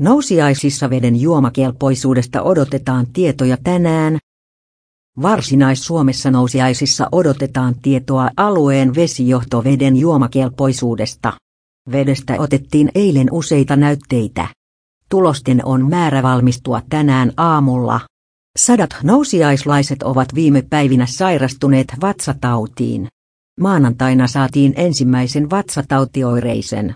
Nousiaisissa veden juomakelpoisuudesta odotetaan tietoja tänään. Varsinais-Suomessa nousiaisissa odotetaan tietoa alueen vesijohtoveden juomakelpoisuudesta. Vedestä otettiin eilen useita näytteitä. Tulosten on määrä valmistua tänään aamulla. Sadat nousiaislaiset ovat viime päivinä sairastuneet vatsatautiin. Maanantaina saatiin ensimmäisen vatsatautioireisen.